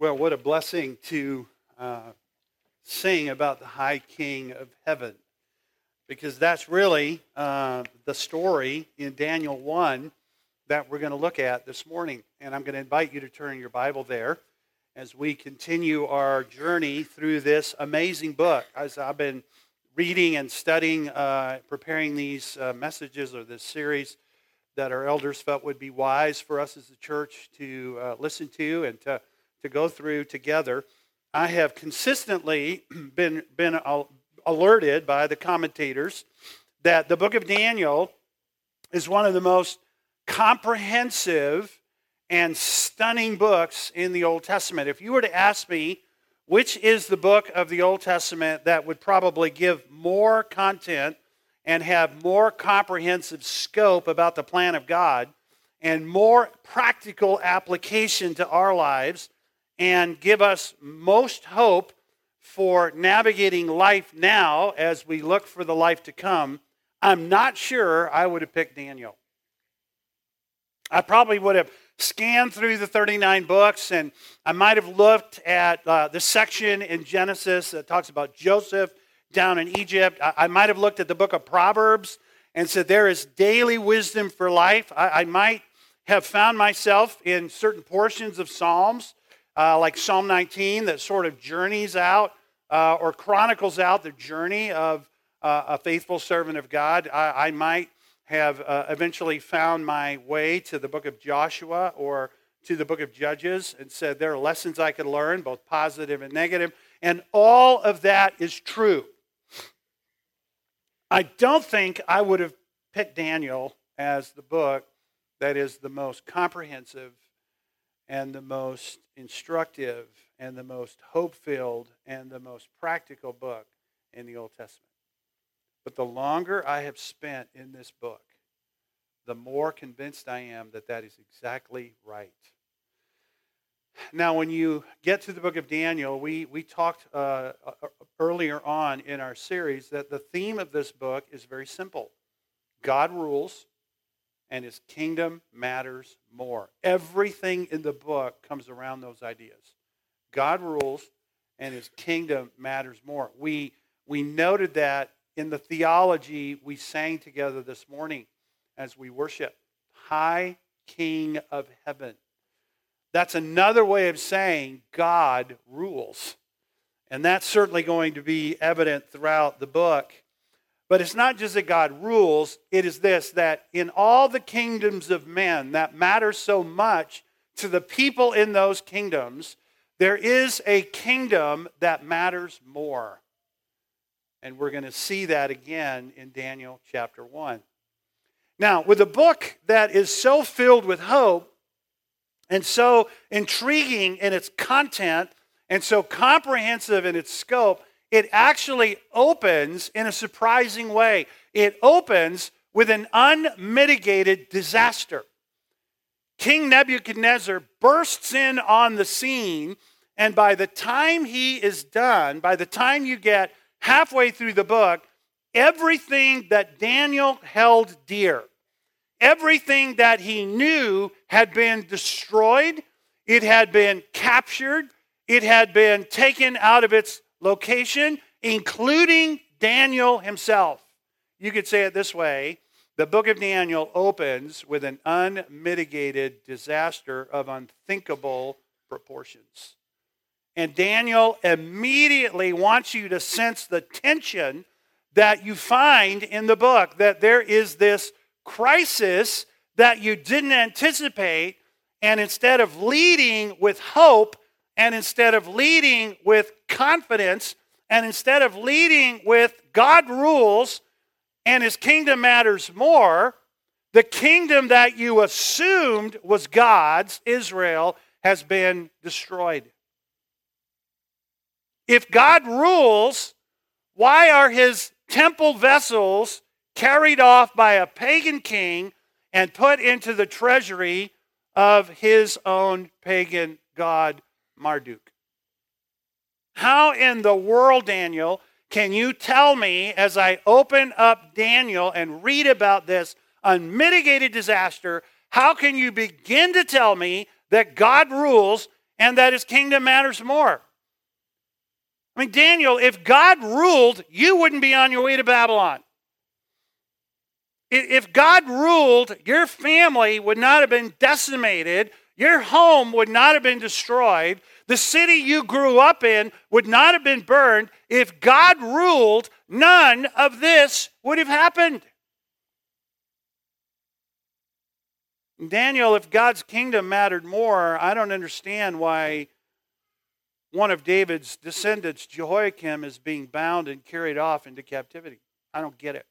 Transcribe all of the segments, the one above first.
Well, what a blessing to uh, sing about the High King of Heaven, because that's really uh, the story in Daniel 1 that we're going to look at this morning. And I'm going to invite you to turn your Bible there as we continue our journey through this amazing book. As I've been reading and studying, uh, preparing these uh, messages or this series that our elders felt would be wise for us as a church to uh, listen to and to to go through together. I have consistently been, been alerted by the commentators that the book of Daniel is one of the most comprehensive and stunning books in the Old Testament. If you were to ask me which is the book of the Old Testament that would probably give more content and have more comprehensive scope about the plan of God and more practical application to our lives, and give us most hope for navigating life now as we look for the life to come, I'm not sure I would have picked Daniel. I probably would have scanned through the 39 books and I might have looked at uh, the section in Genesis that talks about Joseph down in Egypt. I, I, might have looked at the book of Proverbs and said, There is daily wisdom for life. I, I might have found myself in certain portions of Psalms uh, like Psalm 19 that sort of journeys out uh, or chronicles out the journey of uh, a faithful servant of God. I, I might have uh, eventually found my way to the book of Joshua or to the book of Judges and said there are lessons I could learn, both positive and negative, and all of that is true. I don't think I would have picked Daniel as the book that is the most comprehensive and the most instructive and the most hope filled and the most practical book in the Old Testament. But the longer I have spent in this book, the more convinced I am that that is exactly right. Now, when you get to the book of Daniel, we, we talked uh, uh earlier on in our series that the theme of this book is very simple God rules, and his kingdom matters more. Everything in the book comes around those ideas. God rules and his kingdom matters more. We, we noted that in the theology we sang together this morning as we worship. High King of Heaven. That's another way of saying God rules. And that's certainly going to be evident throughout the book. But it's not just that God rules, it is this that in all the kingdoms of men that matter so much to the people in those kingdoms, there is a kingdom that matters more. And we're going to see that again in Daniel chapter 1. Now, with a book that is so filled with hope and so intriguing in its content and so comprehensive in its scope, it actually opens in a surprising way. It opens with an unmitigated disaster. King Nebuchadnezzar bursts in on the scene, and by the time he is done, by the time you get halfway through the book, everything that Daniel held dear, everything that he knew had been destroyed, it had been captured, it had been taken out of its location, including Daniel himself. You could say it this way the book of Daniel opens with an unmitigated disaster of unthinkable proportions. And Daniel immediately wants you to sense the tension that you find in the book, that there is this crisis that you didn't anticipate. And instead of leading with hope, and instead of leading with confidence, and instead of leading with God rules and his kingdom matters more, the kingdom that you assumed was God's, Israel, has been destroyed. If God rules, why are his temple vessels carried off by a pagan king and put into the treasury of his own pagan god Marduk. How in the world, Daniel, can you tell me as I open up Daniel and read about this unmitigated disaster? How can you begin to tell me that God rules and that his kingdom matters more. I mean, Daniel, if God ruled, you wouldn't be on your way to Babylon. If God ruled, your family would not have been decimated, your home would not have been destroyed, the city you grew up in would not have been burned. If God ruled, none of this would have happened. Daniel, if God's kingdom mattered more, I don't understand why one of David's descendants, Jehoiakim, is being bound and carried off into captivity. I don't get it.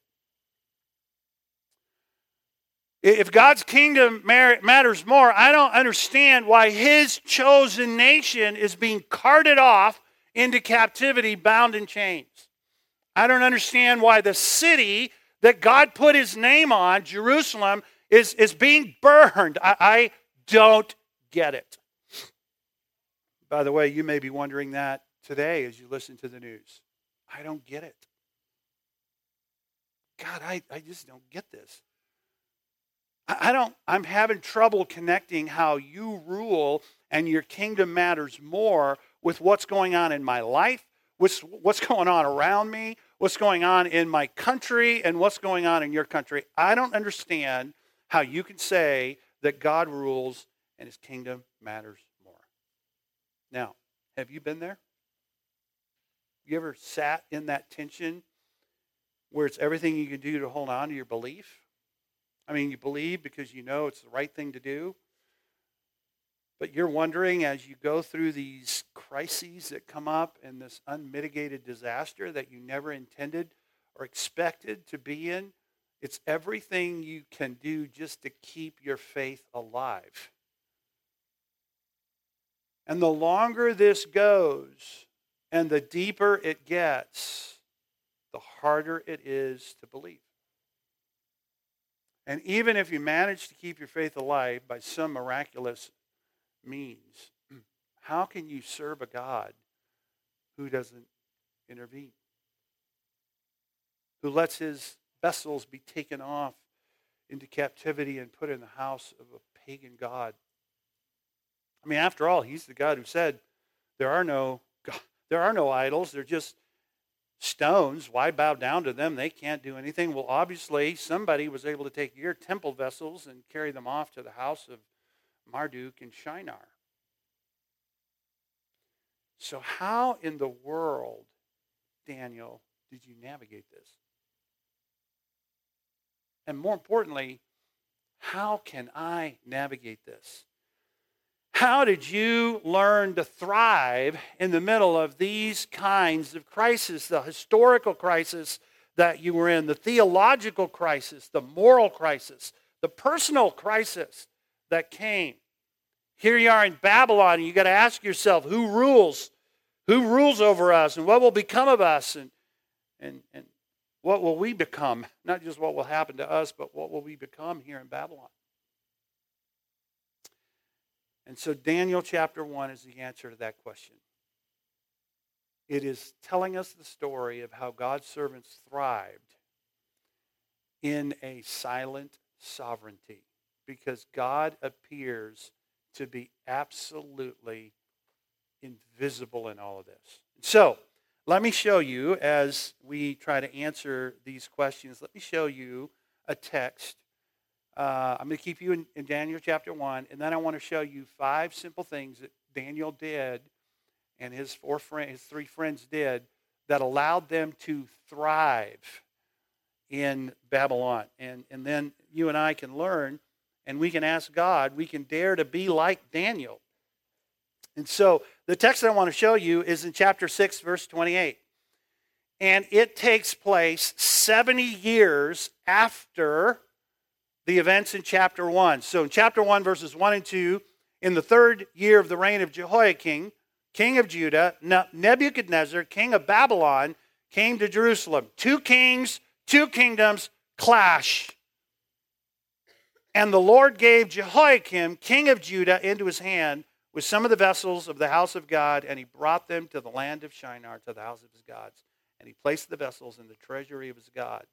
If God's kingdom matters more, I don't understand why his chosen nation is being carted off into captivity, bound in chains. I don't understand why the city that God put his name on, Jerusalem, is, is being burned. I, I don't get it. By the way, you may be wondering that today as you listen to the news. I don't get it. God, I, I just don't get this. I don't, I'm having trouble connecting how you rule and your kingdom matters more with what's going on in my life, what's, what's going on around me, what's going on in my country, and what's going on in your country. I don't understand how you can say that God rules and his kingdom matters more. Now, have you been there? You ever sat in that tension where it's everything you can do to hold on to your belief? I mean, you believe because you know it's the right thing to do. But you're wondering as you go through these crises that come up and this unmitigated disaster that you never intended or expected to be in, it's everything you can do just to keep your faith alive. And the longer this goes and the deeper it gets, the harder it is to believe. And even if you manage to keep your faith alive by some miraculous means, how can you serve a God who doesn't intervene? Who lets his vessels be taken off into captivity and put in the house of a pagan God? I mean, after all, he's the God who said, there are no, there are no idols. They're just stones. Why bow down to them? They can't do anything. Well, obviously, somebody was able to take your temple vessels and carry them off to the house of Marduk and Shinar. So, how in the world, Daniel, did you navigate this? And more importantly, how can I navigate this? How did you learn to thrive in the middle of these kinds of crises, the historical crisis that you were in, the theological crisis, the moral crisis, the personal crisis that came? Here you are in Babylon, and you got to ask yourself who rules? Who rules over us, and what will become of us, and, and, and what will we become? Not just what will happen to us, but what will we become here in Babylon? And so, Daniel chapter 1 is the answer to that question. It is telling us the story of how God's servants thrived in a silent sovereignty because God appears to be absolutely invisible in all of this. So, let me show you as we try to answer these questions, let me show you a text uh, I'm going to keep you in, in, Daniel chapter 1, and then I want to show you five simple things that Daniel did and his, four friend, his three friends did that allowed them to thrive in Babylon. And, and then you and I can learn, and we can ask God, we can dare to be like Daniel. And so the text that I want to show you is in chapter 6, verse 28. And it takes place 70 years after the events in chapter 1. So in chapter 1, verses 1 and 2, in the third year of the reign of Jehoiakim, king of Judah, Nebuchadnezzar, king of Babylon, came to Jerusalem. Two kings, two kingdoms clash. And the Lord gave Jehoiakim, king of Judah, into his hand with some of the vessels of the house of God, and he brought them to the land of Shinar, to the house of his gods. And he placed the vessels in the treasury of his God.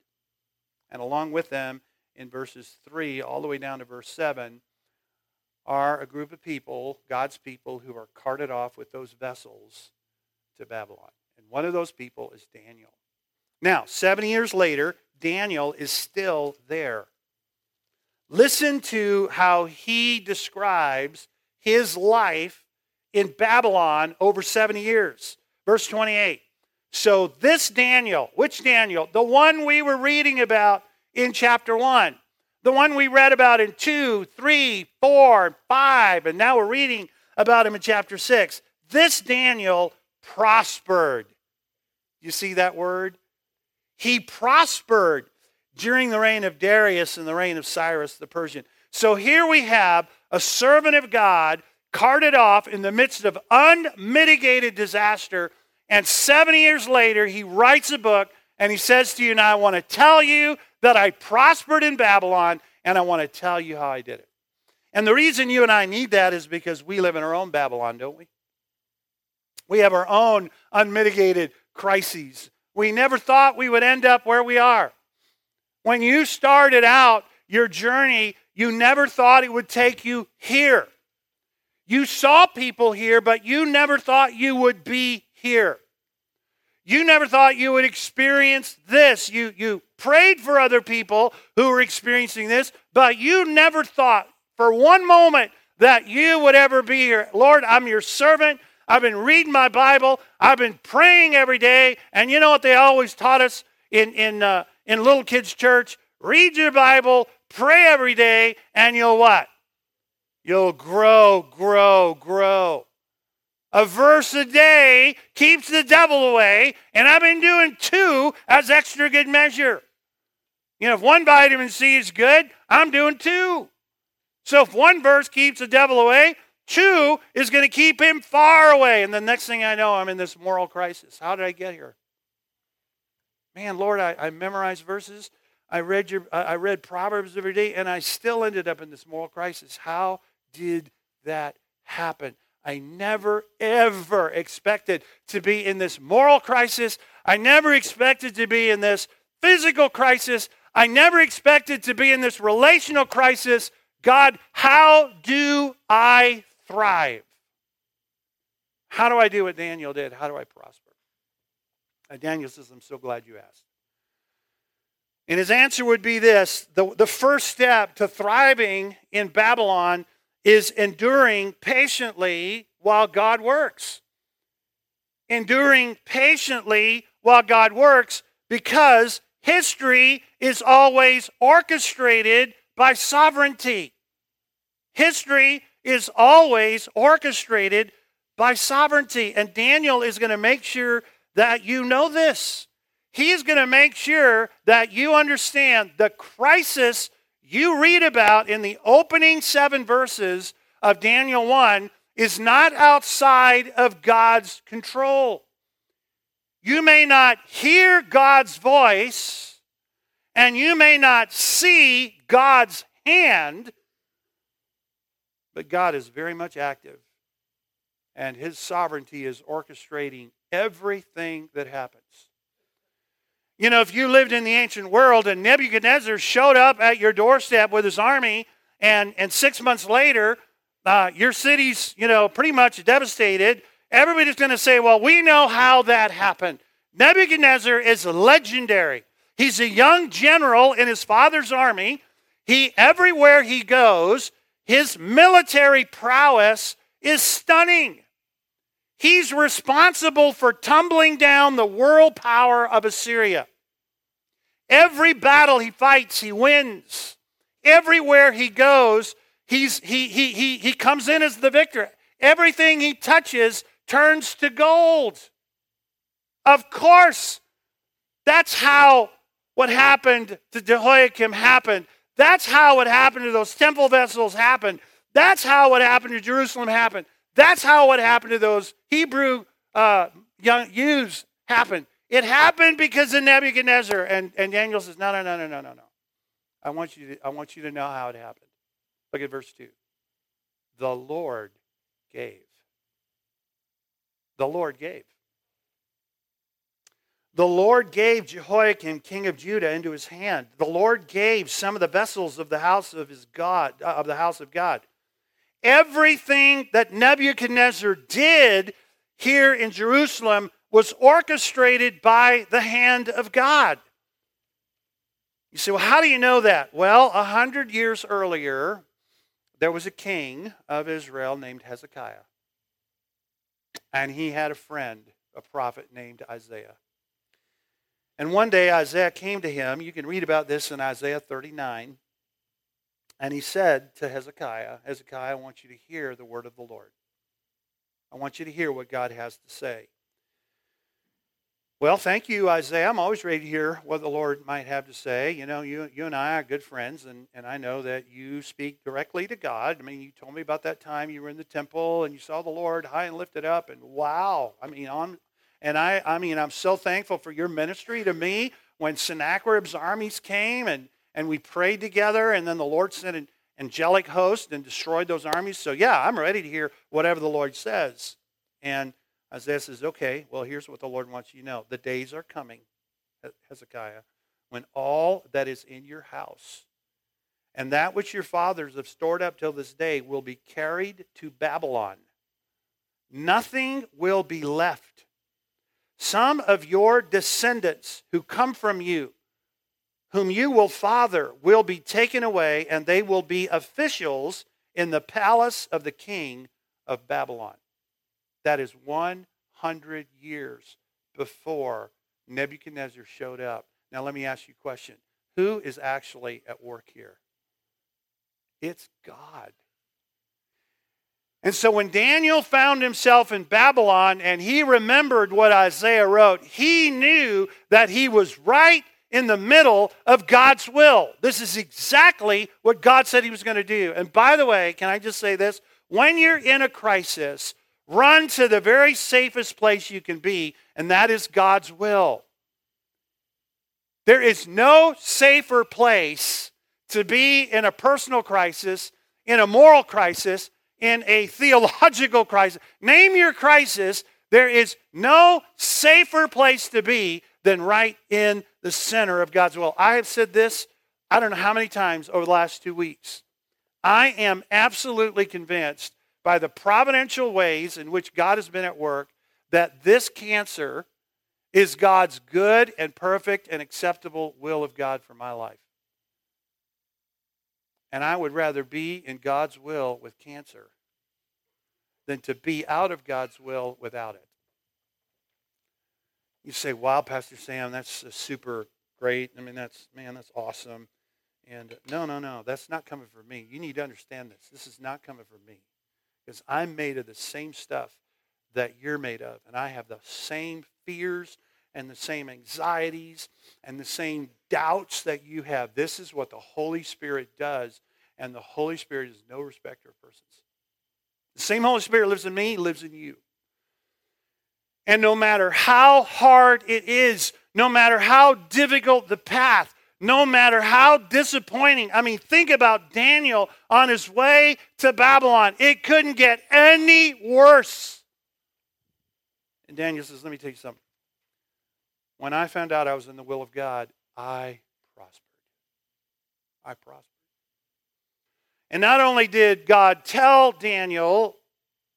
And along with them, in verses 3 all the way down to verse 7 are a group of people, God's people, who are carted off with those vessels to Babylon. And one of those people is Daniel. Now, 70 years later, Daniel is still there. Listen to how he describes his life in Babylon over 70 years. Verse 28. So, this Daniel, which Daniel? The one we were reading about in chapter 1, the one we read about in 2, 3, 4, 5, and now we're reading about him in chapter 6. This Daniel prospered. You see that word? He prospered during the reign of Darius and the reign of Cyrus the Persian. So here we have a servant of God carted off in the midst of unmitigated disaster. And 70 years later, he writes a book and he says to you, Now I want to tell you that I prospered in Babylon and I want to tell you how I did it. And the reason you and I need that is because we live in our own Babylon, don't we? We have our own unmitigated crises. We never thought we would end up where we are. When you started out your journey, you never thought it would take you here. You saw people here, but you never thought you would be here. You never thought you would experience this. You, you prayed for other people who were experiencing this, but you never thought for one moment that you would ever be here. Lord, I'm your servant. I've been reading my Bible. I've been praying every day. And you know what they always taught us in, in, uh, in little kids' church, read your Bible, pray every day, and you'll what? You'll grow, grow, grow. A verse a day keeps the devil away, and I've been doing two as extra good measure. You know, if one vitamin C is good, I'm doing two. So if one verse keeps the devil away, two is going to keep him far away. And the next thing I know, I'm in this moral crisis. How did I get here? Man, Lord, I, I memorized verses. I read your I read Proverbs every day, and I still ended up in this moral crisis. How did that happen? I never, ever expected to be in this moral crisis. I never expected to be in this physical crisis. I never expected to be in this relational crisis. God, how do I thrive? How do I do what Daniel did? How do I prosper? And Daniel says, I'm so glad you asked. And his answer would be this the, the first step to thriving in Babylon is enduring patiently while God works. Enduring patiently while God works because history is always orchestrated by sovereignty. History is always orchestrated by sovereignty. And Daniel is going to make sure that you know this. He's going to make sure that you understand the crisis you read about in the opening seven verses of Daniel 1 is not outside of God's control. You may not hear God's voice and you may not see God's hand, but God is very much active and his sovereignty is orchestrating everything that happens. You know, if you lived in the ancient world and Nebuchadnezzar showed up at your doorstep with his army, and, and six months later, uh, your city's, you know, pretty much devastated, everybody's going to say, well, we know how that happened. Nebuchadnezzar is legendary. He's a young general in his father's army. He, everywhere he goes, his military prowess is stunning. He's responsible for tumbling down the world power of Assyria. Every battle he fights, he wins. Everywhere he goes, he's, he, he, he, he comes in as the victor. Everything he touches turns to gold. Of course, that's how what happened to Jehoiakim happened. That's how what happened to those temple vessels happened. That's how what happened to Jerusalem happened. That's how what happened to those Hebrew uh, young youths happened. It happened because of Nebuchadnezzar. And, and Daniel says, no, no, no, no, no, no, no. I want, you to, I want you to know how it happened. Look at verse 2. The Lord gave. The Lord gave. The Lord gave Jehoiakim, king of Judah, into his hand. The Lord gave some of the vessels of the house of his God, uh, of the house of God everything that Nebuchadnezzar did here in Jerusalem was orchestrated by the hand of God. You say, well, how do you know that? Well, a hundred years earlier, there was a king of Israel named Hezekiah. And he had a friend, a prophet named Isaiah. And one day Isaiah came to him. You can read about this in Isaiah 39. And he said to Hezekiah, Hezekiah, I want you to hear the word of the Lord. I want you to hear what God has to say. Well, thank you, Isaiah. I'm always ready to hear what the Lord might have to say. You know, you, you and I are good friends, and, and I know that you speak directly to God. I mean, you told me about that time you were in the temple and you saw the Lord high and lifted up, and wow. I mean, on, and I, I mean, I'm so thankful for your ministry to me when Sennacherib's armies came and, and we prayed together, and then the Lord sent an angelic host and destroyed those armies. So, yeah, I'm ready to hear whatever the Lord says. And Isaiah says, okay, well, here's what the Lord wants you to know. The days are coming, Hezekiah, when all that is in your house and that which your fathers have stored up till this day will be carried to Babylon. Nothing will be left. Some of your descendants who come from you, whom you will father, will be taken away, and they will be officials in the palace of the king of Babylon. That is 100 years before Nebuchadnezzar showed up. Now, let me ask you a question Who is actually at work here? It's God. And so when Daniel found himself in Babylon and he remembered what Isaiah wrote, he knew that he was right in the middle of God's will. This is exactly what God said he was going to do. And by the way, can I just say this? When you're in a crisis, Run to the very safest place you can be, and that is God's will. There is no safer place to be in a personal crisis, in a moral crisis, in a theological crisis. Name your crisis. There is no safer place to be than right in the center of God's will. I have said this, I don't know how many times over the last two weeks. I am absolutely convinced by the providential ways in which God has been at work that this cancer is God's good and perfect and acceptable will of God for my life. And I would rather be in God's will with cancer than to be out of God's will without it. You say, wow, Pastor Sam, that's super great. I mean, that's, man, that's awesome. And no, no, no, that's not coming from me. You need to understand this. This is not coming from me is I'm made of the same stuff that you're made of. And I have the same fears and the same anxieties and the same doubts that you have. This is what the Holy Spirit does. And the Holy Spirit is no respecter of persons. The same Holy Spirit lives in me, lives in you. And no matter how hard it is, no matter how difficult the path, no matter how disappointing. I mean, think about Daniel on his way to Babylon. It couldn't get any worse. And Daniel says, Let me tell you something. When I found out I was in the will of God, I prospered. I prospered. And not only did God tell Daniel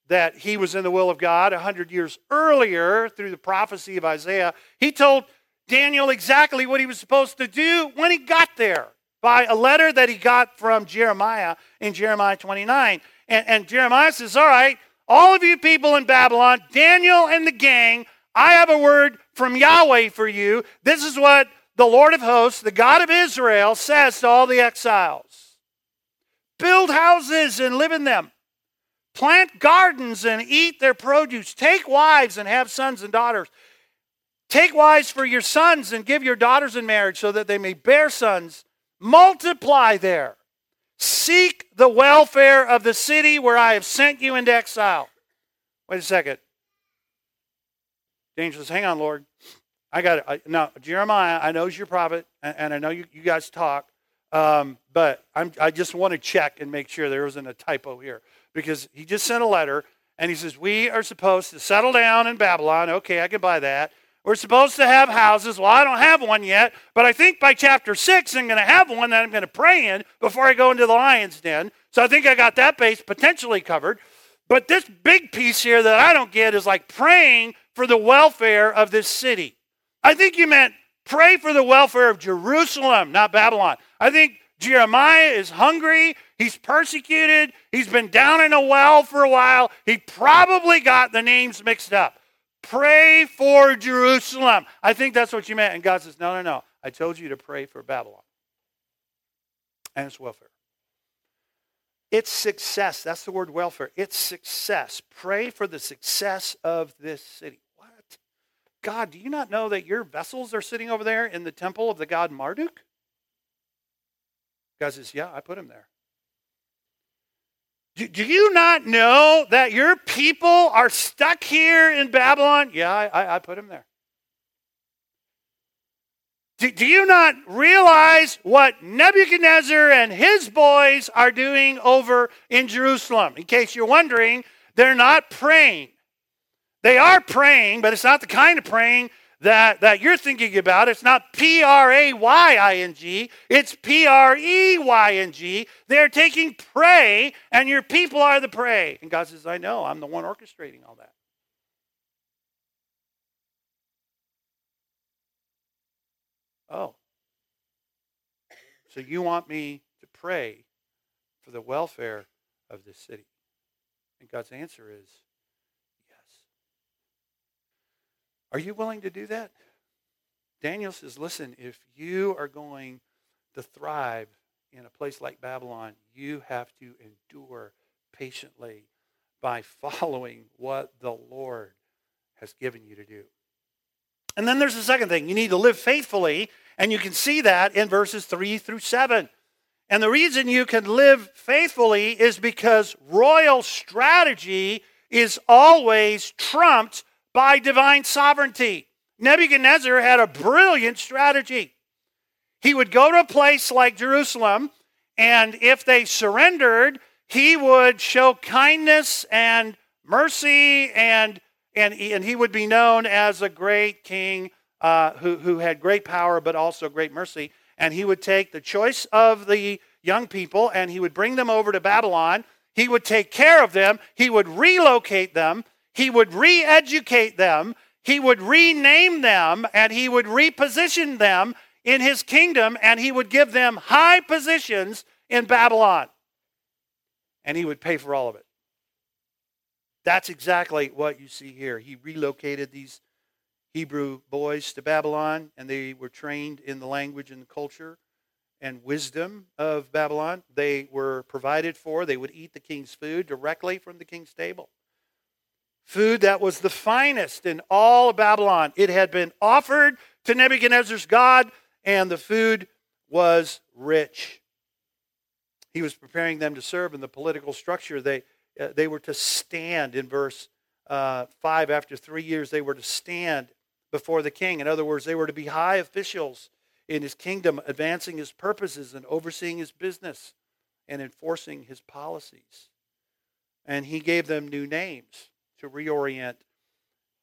that he was in the will of God a hundred years earlier through the prophecy of Isaiah, he told Daniel exactly what he was supposed to do when he got there by a letter that he got from Jeremiah in Jeremiah 29. And, and Jeremiah says, All right, all of you people in Babylon, Daniel and the gang, I have a word from Yahweh for you. This is what the Lord of hosts, the God of Israel, says to all the exiles Build houses and live in them. Plant gardens and eat their produce. Take wives and have sons and daughters. Take wives for your sons and give your daughters in marriage so that they may bear sons. Multiply there. Seek the welfare of the city where I have sent you into exile. Wait a second. Daniel says, Hang on, Lord. I got it. now, Jeremiah, I know you're a prophet, and, and I know you, you guys talk, um, but I'm, I just want to check and make sure there isn't a typo here. Because he just sent a letter, and he says, We are supposed to settle down in Babylon. Okay, I can buy that. We're supposed to have houses. Well, I don't have one yet, but I think by chapter six, I'm going to have one that I'm going to pray in before I go into the lion's den. So I think I got that base potentially covered. But this big piece here that I don't get is like praying for the welfare of this city. I think you meant pray for the welfare of Jerusalem, not Babylon. I think Jeremiah is hungry. He's persecuted. He's been down in a well for a while. He probably got the names mixed up. Pray for Jerusalem. I think that's what you meant. And God says, No, no, no. I told you to pray for Babylon and its welfare. It's success. That's the word welfare. It's success. Pray for the success of this city. What? God, do you not know that your vessels are sitting over there in the temple of the god Marduk? God says, Yeah, I put him there. Do, do you not know that your people are stuck here in Babylon? Yeah, I, I put them there. Do, do you not realize what Nebuchadnezzar and his boys are doing over in Jerusalem? In case you're wondering, they're not praying. They are praying, but it's not the kind of praying that, that you're thinking about. It's not P R A Y I N G, it's P R E Y N G. They're taking prey, and your people are the prey. And God says, I know, I'm the one orchestrating all that. Oh. So you want me to pray for the welfare of this city? And God's answer is Are you willing to do that? Daniel says, listen, if you are going to thrive in a place like Babylon, you have to endure patiently by following what the Lord has given you to do. And then there's the second thing you need to live faithfully, and you can see that in verses 3 through 7. And the reason you can live faithfully is because royal strategy is always trumped by divine sovereignty. Nebuchadnezzar had a brilliant strategy. He would go to a place like Jerusalem, and if they surrendered, he would show kindness and mercy, and, and, and he would be known as a great king uh, who, who had great power but also great mercy. And he would take the choice of the young people and he would bring them over to Babylon. He would take care of them, he would relocate them, he would re educate them, he would rename them, and he would reposition them in his kingdom, and he would give them high positions in Babylon. And he would pay for all of it. That's exactly what you see here. He relocated these Hebrew boys to Babylon, and they were trained in the language and the culture and wisdom of Babylon. They were provided for. They would eat the king's food directly from the king's table food that was the finest in all of Babylon. It had been offered to Nebuchadnezzar's God, and the food was rich. He was preparing them to serve in the political structure. They, uh, they were to stand in verse uh, 5. After three years, they were to stand before the king. In other words, they were to be high officials in his kingdom, advancing his purposes and overseeing his business and enforcing his policies. And he gave them new names to reorient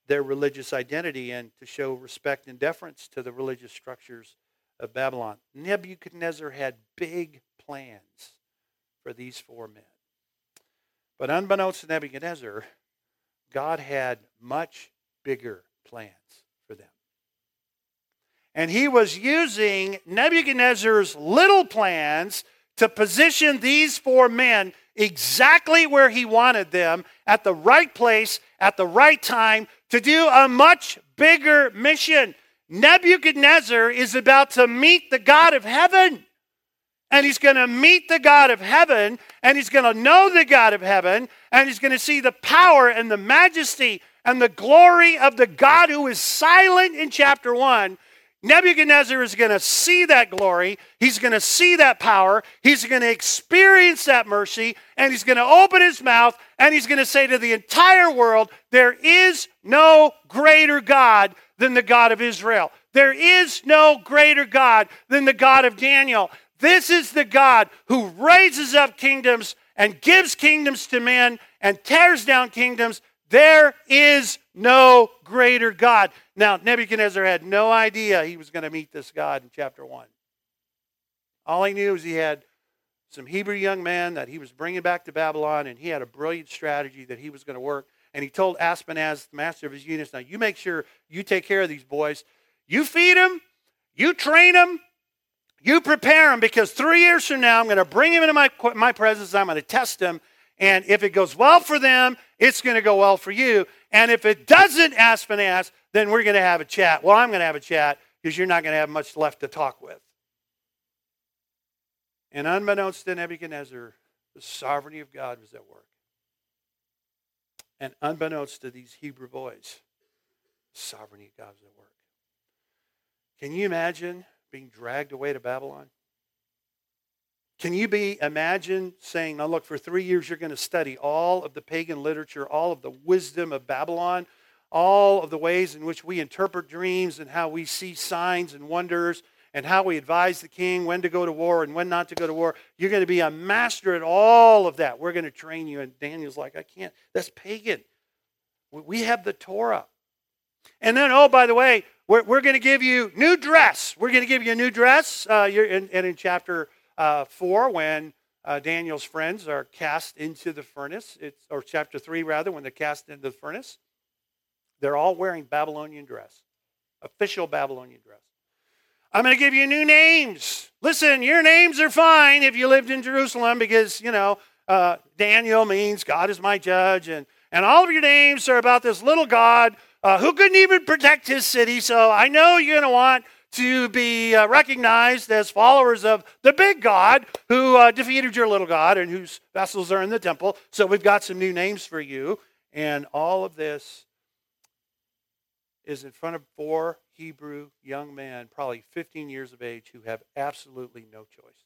their religious identity and to show respect and deference to the religious structures of Babylon. Nebuchadnezzar had big plans for these four men. But unbeknownst to Nebuchadnezzar, God had much bigger plans for them. And he was using Nebuchadnezzar's little plans to position these four men exactly where he wanted them at the right place at the right time to do a much bigger mission. Nebuchadnezzar is about to meet the God of heaven. And he's going to meet the God of heaven, and he's going to know the God of heaven, and he's going to see the power and the majesty and the glory of the God who is silent in chapter 1 Nebuchadnezzar is going to see that glory. He's going to see that power. He's going to experience that mercy. And he's going to open his mouth and he's going to say to the entire world, There is no greater God than the God of Israel. There is no greater God than the God of Daniel. This is the God who raises up kingdoms and gives kingdoms to men and tears down kingdoms. There is no greater God. Now, Nebuchadnezzar had no idea he was going to meet this God in chapter 1. All he knew was he had some Hebrew young men that he was bringing back to Babylon, and he had a brilliant strategy that he was going to work. And he told Ashpenaz, the master of his eunuchs, now you make sure you take care of these boys. You feed them, you train them, you prepare them, because three years from now, I'm going to bring them into my, my presence, I'm going to test them, and if it goes well for them, it's going to go well for you. And if it doesn't, Ashpenaz, then we're going to have a chat. Well, I'm going to have a chat because you're not going to have much left to talk with. And unbeknownst to Nebuchadnezzar, the sovereignty of God was at work. And unbeknownst to these Hebrew boys, the sovereignty of God was at work. Can you imagine being dragged away to Babylon? Can you be imagine saying, now look, for three years you're going to study all of the pagan literature, all of the wisdom of Babylon, all of the ways in which we interpret dreams and how we see signs and wonders and how we advise the king when to go to war and when not to go to war. You're going to be a master at all of that. We're going to train you. And Daniel's like, I can't. That's pagan. We have the Torah. And then, oh, by the way, we're, we're going to give you new dress. We're going to give you a new dress. Uh, you're in, and in chapter uh, 4 when uh, Daniel's friends are cast into the furnace, it's, or chapter 3 rather, when they're cast into the furnace. They're all wearing Babylonian dress, official Babylonian dress. I'm going to give you new names. Listen, your names are fine if you lived in Jerusalem because, you know, uh, Daniel means God is my judge, and, and all of your names are about this little God uh, who couldn't even protect his city. So I know you're going to want to be uh, recognized as followers of the big God who uh, defeated your little God and whose vessels are in the temple. So we've got some new names for you. And all of this is in front of four Hebrew young men, probably 15 years of age, who have absolutely no choice.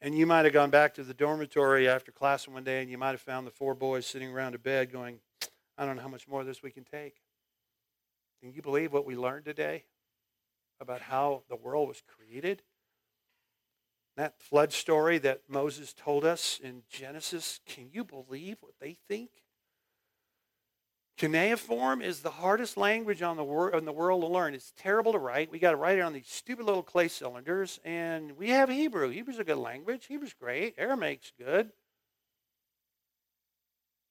And you might have gone back to the dormitory after class one day and you might have found the four boys sitting around a bed going, I don't know how much more of this we can take. Can you believe what we learned today about how the world was created? That flood story that Moses told us in Genesis, can you believe what they think? Cuneiform is the hardest language on the, wor- in the world to learn. It's terrible to write. We got to write it on these stupid little clay cylinders. And we have Hebrew. Hebrew's a good language. Hebrew's great. Aramaic's good.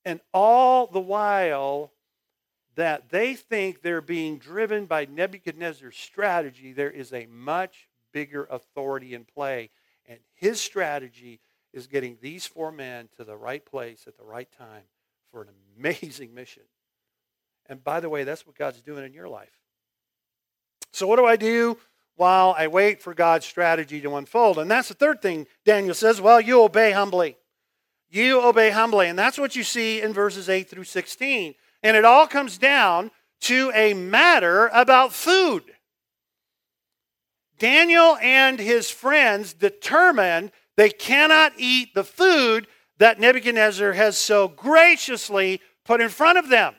And all the while, that they think they're being driven by Nebuchadnezzar's strategy, there is a much bigger authority in play. And his strategy is getting these four men to the right place at the right time for an amazing mission. And by the way, that's what God's doing in your life. So, what do I do while I wait for God's strategy to unfold? And that's the third thing Daniel says well, you obey humbly. You obey humbly. And that's what you see in verses 8 through 16. And it all comes down to a matter about food. Daniel and his friends determined they cannot eat the food that Nebuchadnezzar has so graciously put in front of them.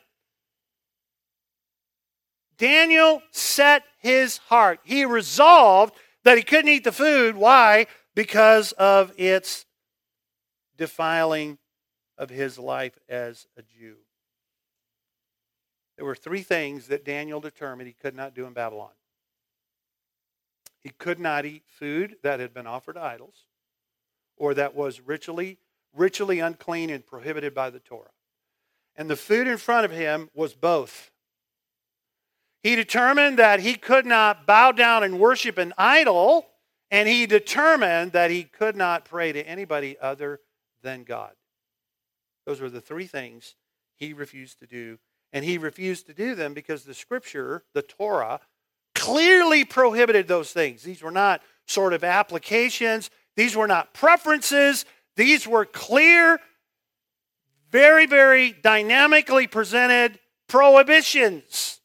Daniel set his heart. He resolved that he couldn't eat the food. Why? Because of its defiling of his life as a Jew. There were three things that Daniel determined he could not do in Babylon. He could not eat food that had been offered to idols or that was ritually, ritually unclean and prohibited by the Torah. And the food in front of him was both. He determined that he could not bow down and worship an idol, and he determined that he could not pray to anybody other than God. Those were the three things he refused to do and he refused to do them because the scripture, the Torah, clearly prohibited those things. These were not sort of applications, these were not preferences, these were clear, very, very dynamically presented prohibitions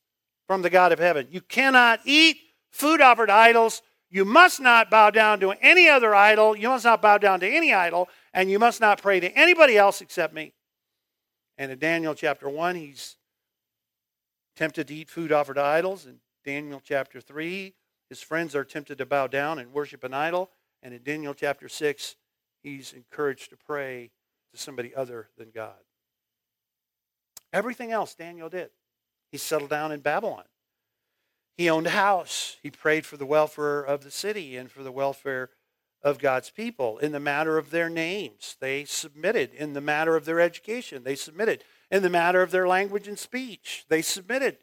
from the God of heaven. You cannot eat food offered idols. You must not bow down to any other idol. You must not bow down to any idol. And you must not pray to anybody else except me. And in Daniel chapter 1, he's tempted to eat food offered to idols. In Daniel chapter 3, his friends are tempted to bow down and worship an idol. And in Daniel chapter 6, he's encouraged to pray to somebody other than God. Everything else Daniel did. He settled down in Babylon. He owned a house. He prayed for the welfare of the city and for the welfare of God's people. In the matter of their names, they submitted. In the matter of their education, they submitted. In the matter of their language and speech, they submitted.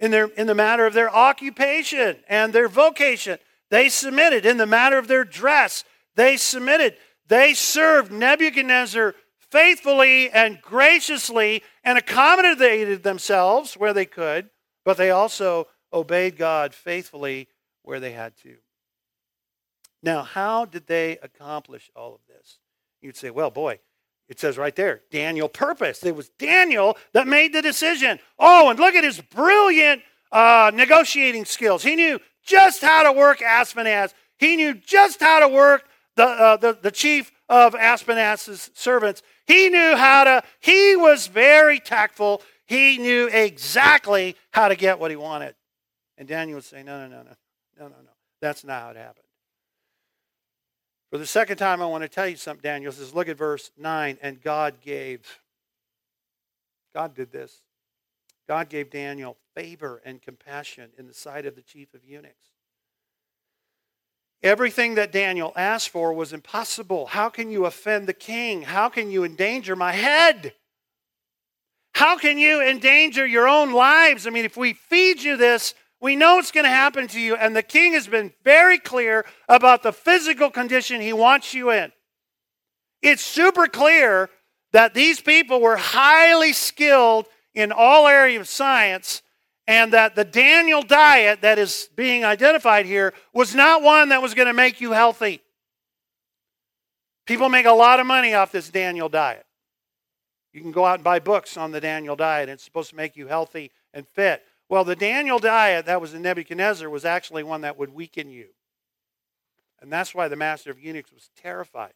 In, their, in the matter of their occupation and their vocation, they submitted. In the matter of their dress, they submitted. They served Nebuchadnezzar faithfully and graciously and accommodated themselves where they could, but they also obeyed God faithfully where they had to. Now, how did they accomplish all of this? You'd say, well, boy, it says right there, Daniel purpose. It was Daniel that made the decision. Oh, and look at his brilliant uh, negotiating skills. He knew just how to work Ashpenaz. He knew just how to work the, uh, the, the chief of Ashpenaz's servants. He knew how to, he was very tactful. He knew exactly how to get what he wanted. And Daniel would say, no, no, no, no, no, no, no. That's not how it happened. For the second time, I want to tell you something. Daniel says, look at verse 9. And God gave. God did this. God gave Daniel favor and compassion in the sight of the chief of eunuchs. Everything that Daniel asked for was impossible. How can you offend the king? How can you endanger my head? How can you endanger your own lives? I mean, if we feed you this, we know it's going to happen to you. And the king has been very clear about the physical condition he wants you in. It's super clear that these people were highly skilled in all areas of science and that the Daniel diet that is being identified here was not one that was going to make you healthy. People make a lot of money off this Daniel diet. You can go out and buy books on the Daniel diet, it's supposed to make you healthy and fit. Well, the Daniel diet that was in Nebuchadnezzar was actually one that would weaken you. And that's why the master of eunuchs was terrified.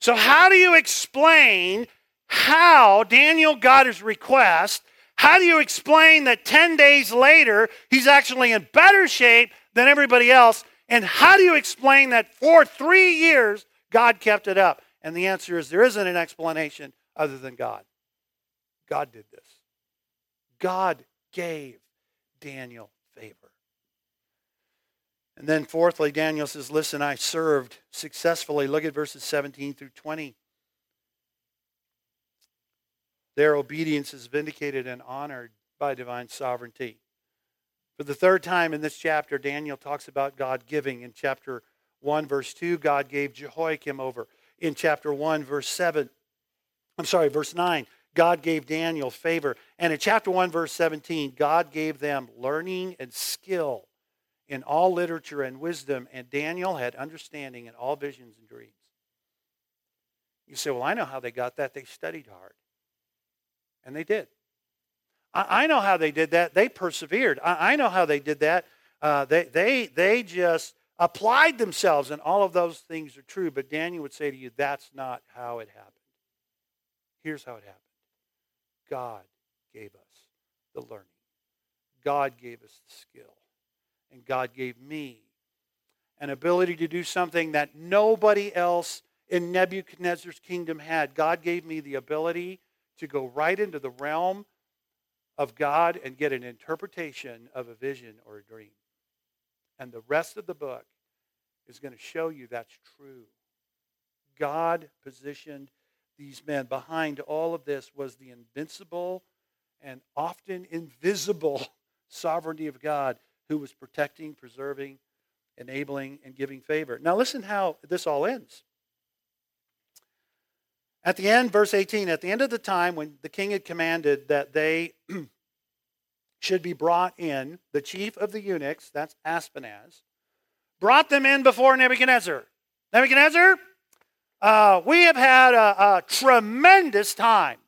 So, how do you explain how Daniel got his request? How do you explain that 10 days later he's actually in better shape than everybody else? And how do you explain that for three years God kept it up? And the answer is there isn't an explanation other than God. God did this. God gave Daniel favor. And then, fourthly, Daniel says, Listen, I served successfully. Look at verses 17 through 20. Their obedience is vindicated and honored by divine sovereignty. For the third time in this chapter, Daniel talks about God giving. In chapter 1, verse 2, God gave Jehoiakim over. In chapter 1, verse 7, I'm sorry, verse 9, God gave Daniel favor. And in chapter 1, verse 17, God gave them learning and skill in all literature and wisdom, and Daniel had understanding in all visions and dreams. You say, Well, I know how they got that. They studied hard. And they did. I, know how they did that. They persevered. I, know how they did that. Uh, they, they, they just applied themselves, and all of those things are true. But Daniel would say to you, That's not how it happened. Here's how it happened God gave us the learning. God gave us the skill. And God gave me an ability to do something that nobody else in Nebuchadnezzar's kingdom had. God gave me the ability to go right into the realm of God and get an interpretation of a vision or a dream. And the rest of the book is going to show you that's true. God positioned these men. Behind all of this was the invincible and often invisible sovereignty of God who was protecting, preserving, enabling, and giving favor. Now, listen how this all ends. At the end, verse 18, at the end of the time when the king had commanded that they should be brought in, the chief of the eunuchs, that's Ashpenaz, brought them in before Nebuchadnezzar. Nebuchadnezzar, uh, we have had a, a tremendous time.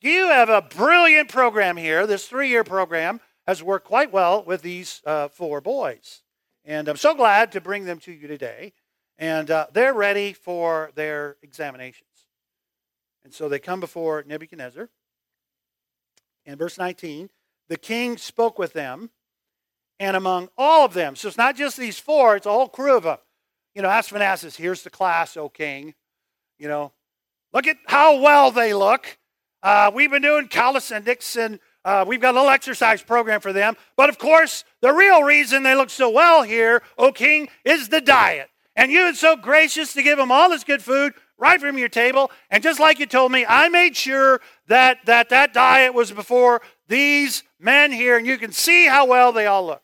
You have a brilliant program here. This three year program has worked quite well with these uh, four boys. And I'm so glad to bring them to you today. And uh, they're ready for their examinations. And so they come before Nebuchadnezzar. In verse 19, the king spoke with them, and among all of them, so it's not just these four, it's a whole crew of them you know, Ashpenaz says, here's the class, O king. You know, Look at how well they look. Uh, we've been doing calisthenics and uh, we've got a little exercise program for them. But of course, the real reason they look so well here, O king, is the diet. And you been so gracious to give them all this good food right from your table. And just like you told me, I made sure that that, that diet was before these men here, and you can see how well they all look.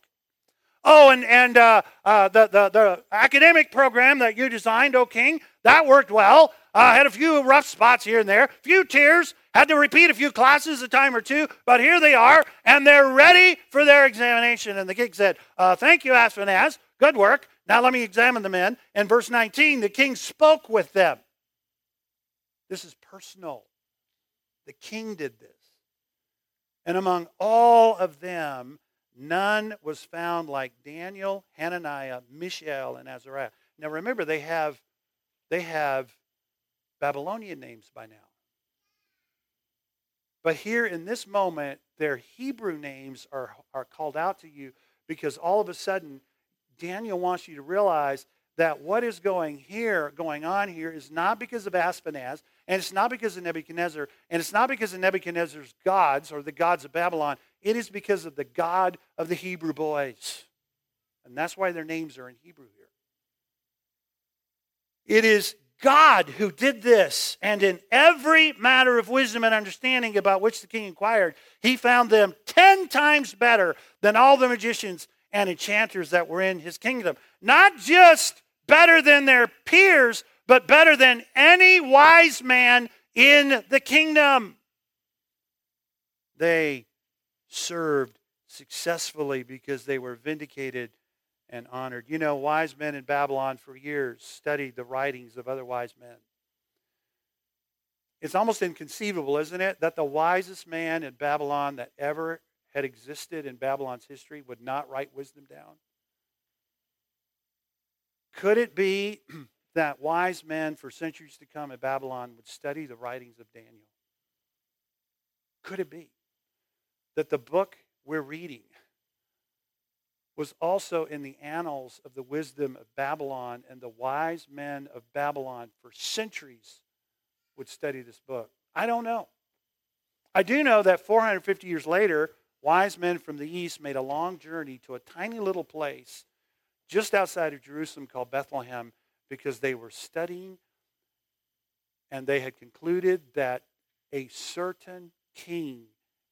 Oh, and, and uh, uh, the, the, the academic program that you designed, O king, that worked well. I uh, had a few rough spots here and there, a few tears, had to repeat a few classes a time or two, but here they are, and they're ready for their examination. And the king said, uh, Thank you, Ashpenaz. Good work. Now let me examine the men. In verse 19, the king spoke with them. This is personal. The king did this. And among all of them, none was found like Daniel, Hananiah, Mishael, and Azariah. Now remember, they have, they have Babylonian names by now. But here in this moment, their Hebrew names are, are called out to you because all of a sudden, Daniel wants you to realize that what is going here, going on here, is not because of Ashpenaz, and it's not because of Nebuchadnezzar, and it's not because of Nebuchadnezzar's gods or the gods of Babylon. It is because of the God of the Hebrew boys. And that's why their names are in Hebrew here. It is God who did this, and in every matter of wisdom and understanding about which the king inquired, he found them ten times better than all the magicians and enchanters that were in his kingdom. Not just better than their peers, but better than any wise man in the kingdom. They served successfully because they were vindicated and honored. You know, wise men in Babylon for years studied the writings of other wise men. It's almost inconceivable, isn't it, that the wisest man in Babylon that ever had existed in Babylon's history would not write wisdom down? Could it be that wise men for centuries to come in Babylon would study the writings of Daniel? Could it be that the book we're reading was also in the annals of the wisdom of Babylon, and the wise men of Babylon for centuries would study this book. I don't know. I do know that 450 years later, wise men from the east made a long journey to a tiny little place just outside of Jerusalem called Bethlehem because they were studying and they had concluded that a certain king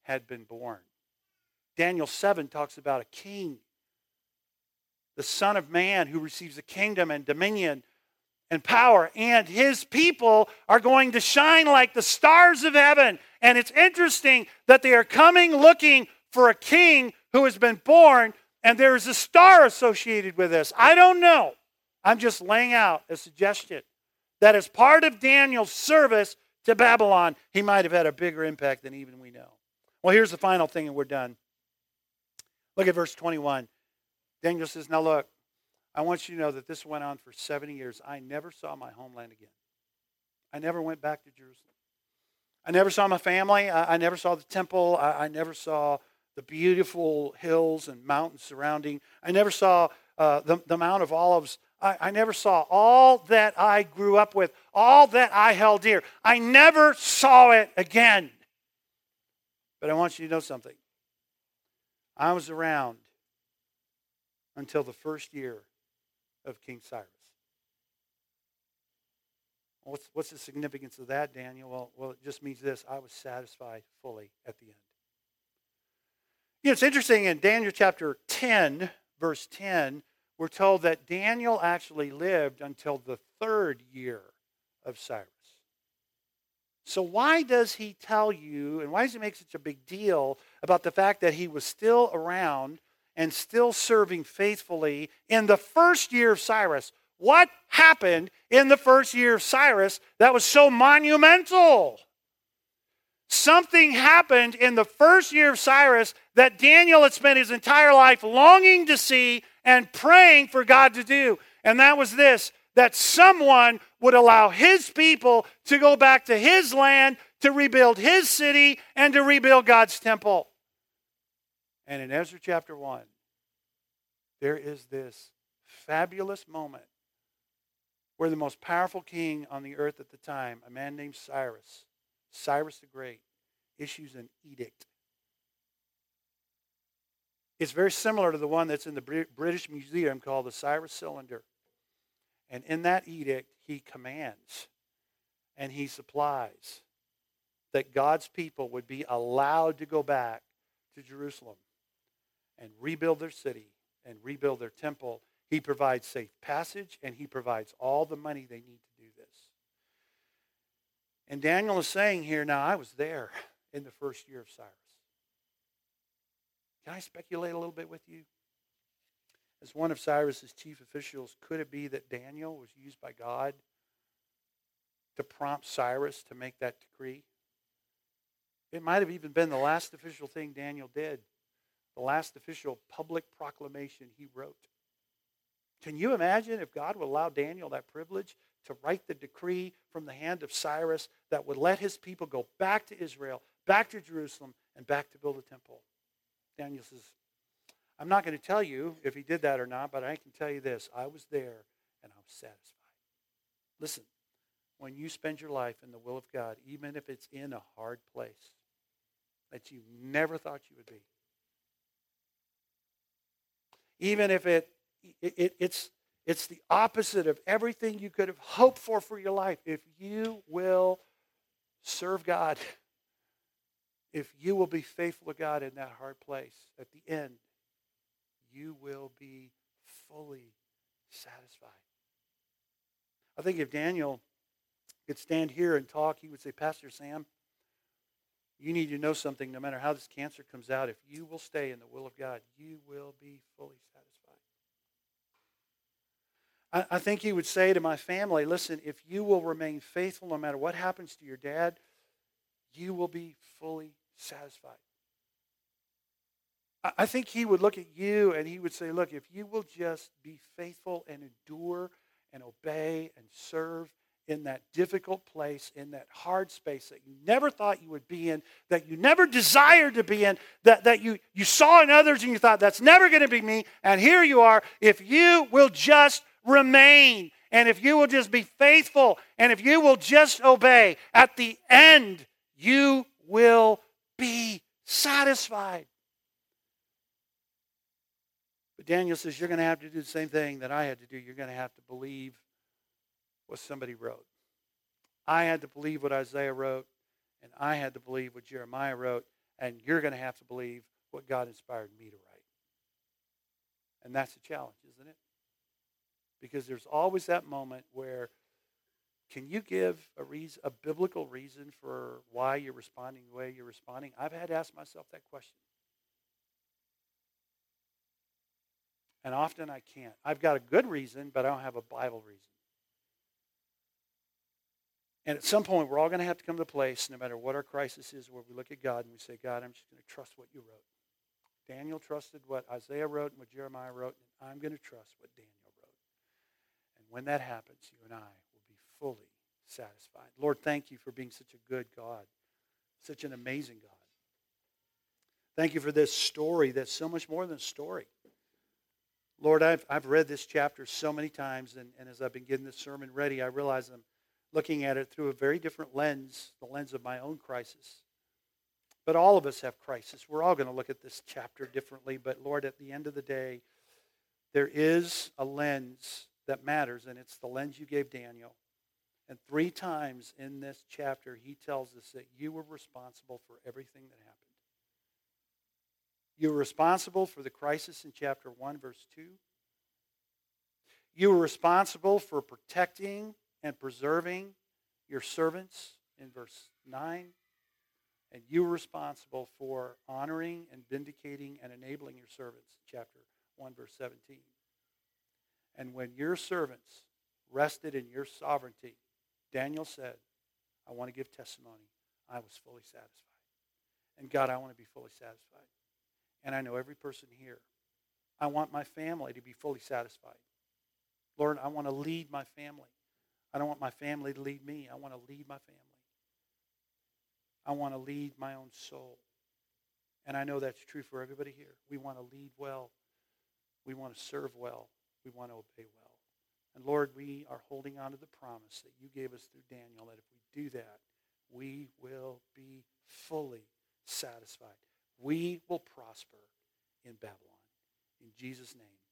had been born. Daniel 7 talks about a king the Son of Man who receives a kingdom and dominion and power, and his people are going to shine like the stars of heaven. And it's interesting that they are coming looking for a king who has been born, and there is a star associated with this. I don't know. I'm just laying out a suggestion that as part of Daniel's service to Babylon, he might have had a bigger impact than even we know. Well, here's the final thing, and we're done. Look at verse 21. Daniel says, Now look, I want you to know that this went on for 70 years. I never saw my homeland again. I never went back to Jerusalem. I never saw my family. I, I never saw the temple. I, I, never saw the beautiful hills and mountains surrounding. I never saw uh, the, the Mount of Olives. I, I never saw all that I grew up with, all that I held dear. I never saw it again. But I want you to know something. I was around until the first year of King Cyrus. What's, what's the significance of that, Daniel? Well, well, it just means this I was satisfied fully at the end. You know, it's interesting in Daniel chapter 10, verse 10, we're told that Daniel actually lived until the third year of Cyrus. So, why does he tell you, and why does he make such a big deal about the fact that he was still around and still serving faithfully in the first year of Cyrus. What happened in the first year of Cyrus that was so monumental? Something happened in the first year of Cyrus that Daniel had spent his entire life longing to see and praying for God to do. And that was this that someone would allow his people to go back to his land, to rebuild his city, and to rebuild God's temple. And in Ezra chapter 1, there is this fabulous moment where the most powerful king on the earth at the time, a man named Cyrus, Cyrus the Great, issues an edict. It's very similar to the one that's in the British Museum called the Cyrus Cylinder. And in that edict, he commands and he supplies that God's people would be allowed to go back to Jerusalem and rebuild their city and rebuild their temple. He provides safe passage and he provides all the money they need to do this. And Daniel is saying here, now I was there in the first year of Cyrus. Can I speculate a little bit with you? As one of Cyrus's chief officials, could it be that Daniel was used by God to prompt Cyrus to make that decree? It might have even been the last official thing Daniel did, the last official public proclamation he wrote. Can you imagine if God would allow Daniel that privilege to write the decree from the hand of Cyrus that would let his people go back to Israel, back to Jerusalem, and back to build a temple? Daniel says, I'm not going to tell you if he did that or not, but I can tell you this I was there and I was satisfied. Listen, when you spend your life in the will of God, even if it's in a hard place that you never thought you would be, even if it, it, it it's it's the opposite of everything you could have hoped for for your life. If you will serve God, if you will be faithful to God in that hard place, at the end, you will be fully satisfied. I think if Daniel could stand here and talk, he would say, Pastor Sam, you need to know something no matter how this cancer comes out. If you will stay in the will of God, you will be fully satisfied. I, I think he would say to my family, listen, if you will remain faithful no matter what happens to your dad, you will be fully satisfied. I think he would look at you and he would say, Look, if you will just be faithful and endure and obey and serve in that difficult place, in that hard space that you never thought you would be in, that you never desired to be in, that, that you, you saw in others and you thought, that's never going to be me. And here you are. If you will just remain, and if you will just be faithful, and if you will just obey, at the end, you will be satisfied. Daniel says, You're going to have to do the same thing that I had to do. You're going to have to believe what somebody wrote. I had to believe what Isaiah wrote, and I had to believe what Jeremiah wrote, and you're going to have to believe what God inspired me to write. And that's a challenge, isn't it? Because there's always that moment where can you give a reason, a biblical reason for why you're responding the way you're responding? I've had to ask myself that question. And often I can't. I've got a good reason, but I don't have a Bible reason. And at some point, we're all going to have to come to a place, no matter what our crisis is, where we look at God and we say, God, I'm just going to trust what you wrote. Daniel trusted what Isaiah wrote and what Jeremiah wrote, and I'm going to trust what Daniel wrote. And when that happens, you and I will be fully satisfied. Lord, thank you for being such a good God, such an amazing God. Thank you for this story that's so much more than a story. Lord, I've, I've read this chapter so many times, and, and as I've been getting this sermon ready, I realize I'm looking at it through a very different lens, the lens of my own crisis. But all of us have crisis. We're all going to look at this chapter differently. But Lord, at the end of the day, there is a lens that matters, and it's the lens you gave Daniel. And three times in this chapter, he tells us that you were responsible for everything that happened. You were responsible for the crisis in chapter 1, verse 2. You were responsible for protecting and preserving your servants in verse 9. And you were responsible for honoring and vindicating and enabling your servants, chapter 1, verse 17. And when your servants rested in your sovereignty, Daniel said, I want to give testimony. I was fully satisfied. And God, I want to be fully satisfied. And I know every person here. I want my family to be fully satisfied. Lord, I want to lead my family. I don't want my family to lead me. I want to lead my family. I want to lead my own soul. And I know that's true for everybody here. We want to lead well. We want to serve well. We want to obey well. And Lord, we are holding on to the promise that you gave us through Daniel that if we do that, we will be fully satisfied. We will prosper in Babylon. In Jesus' name.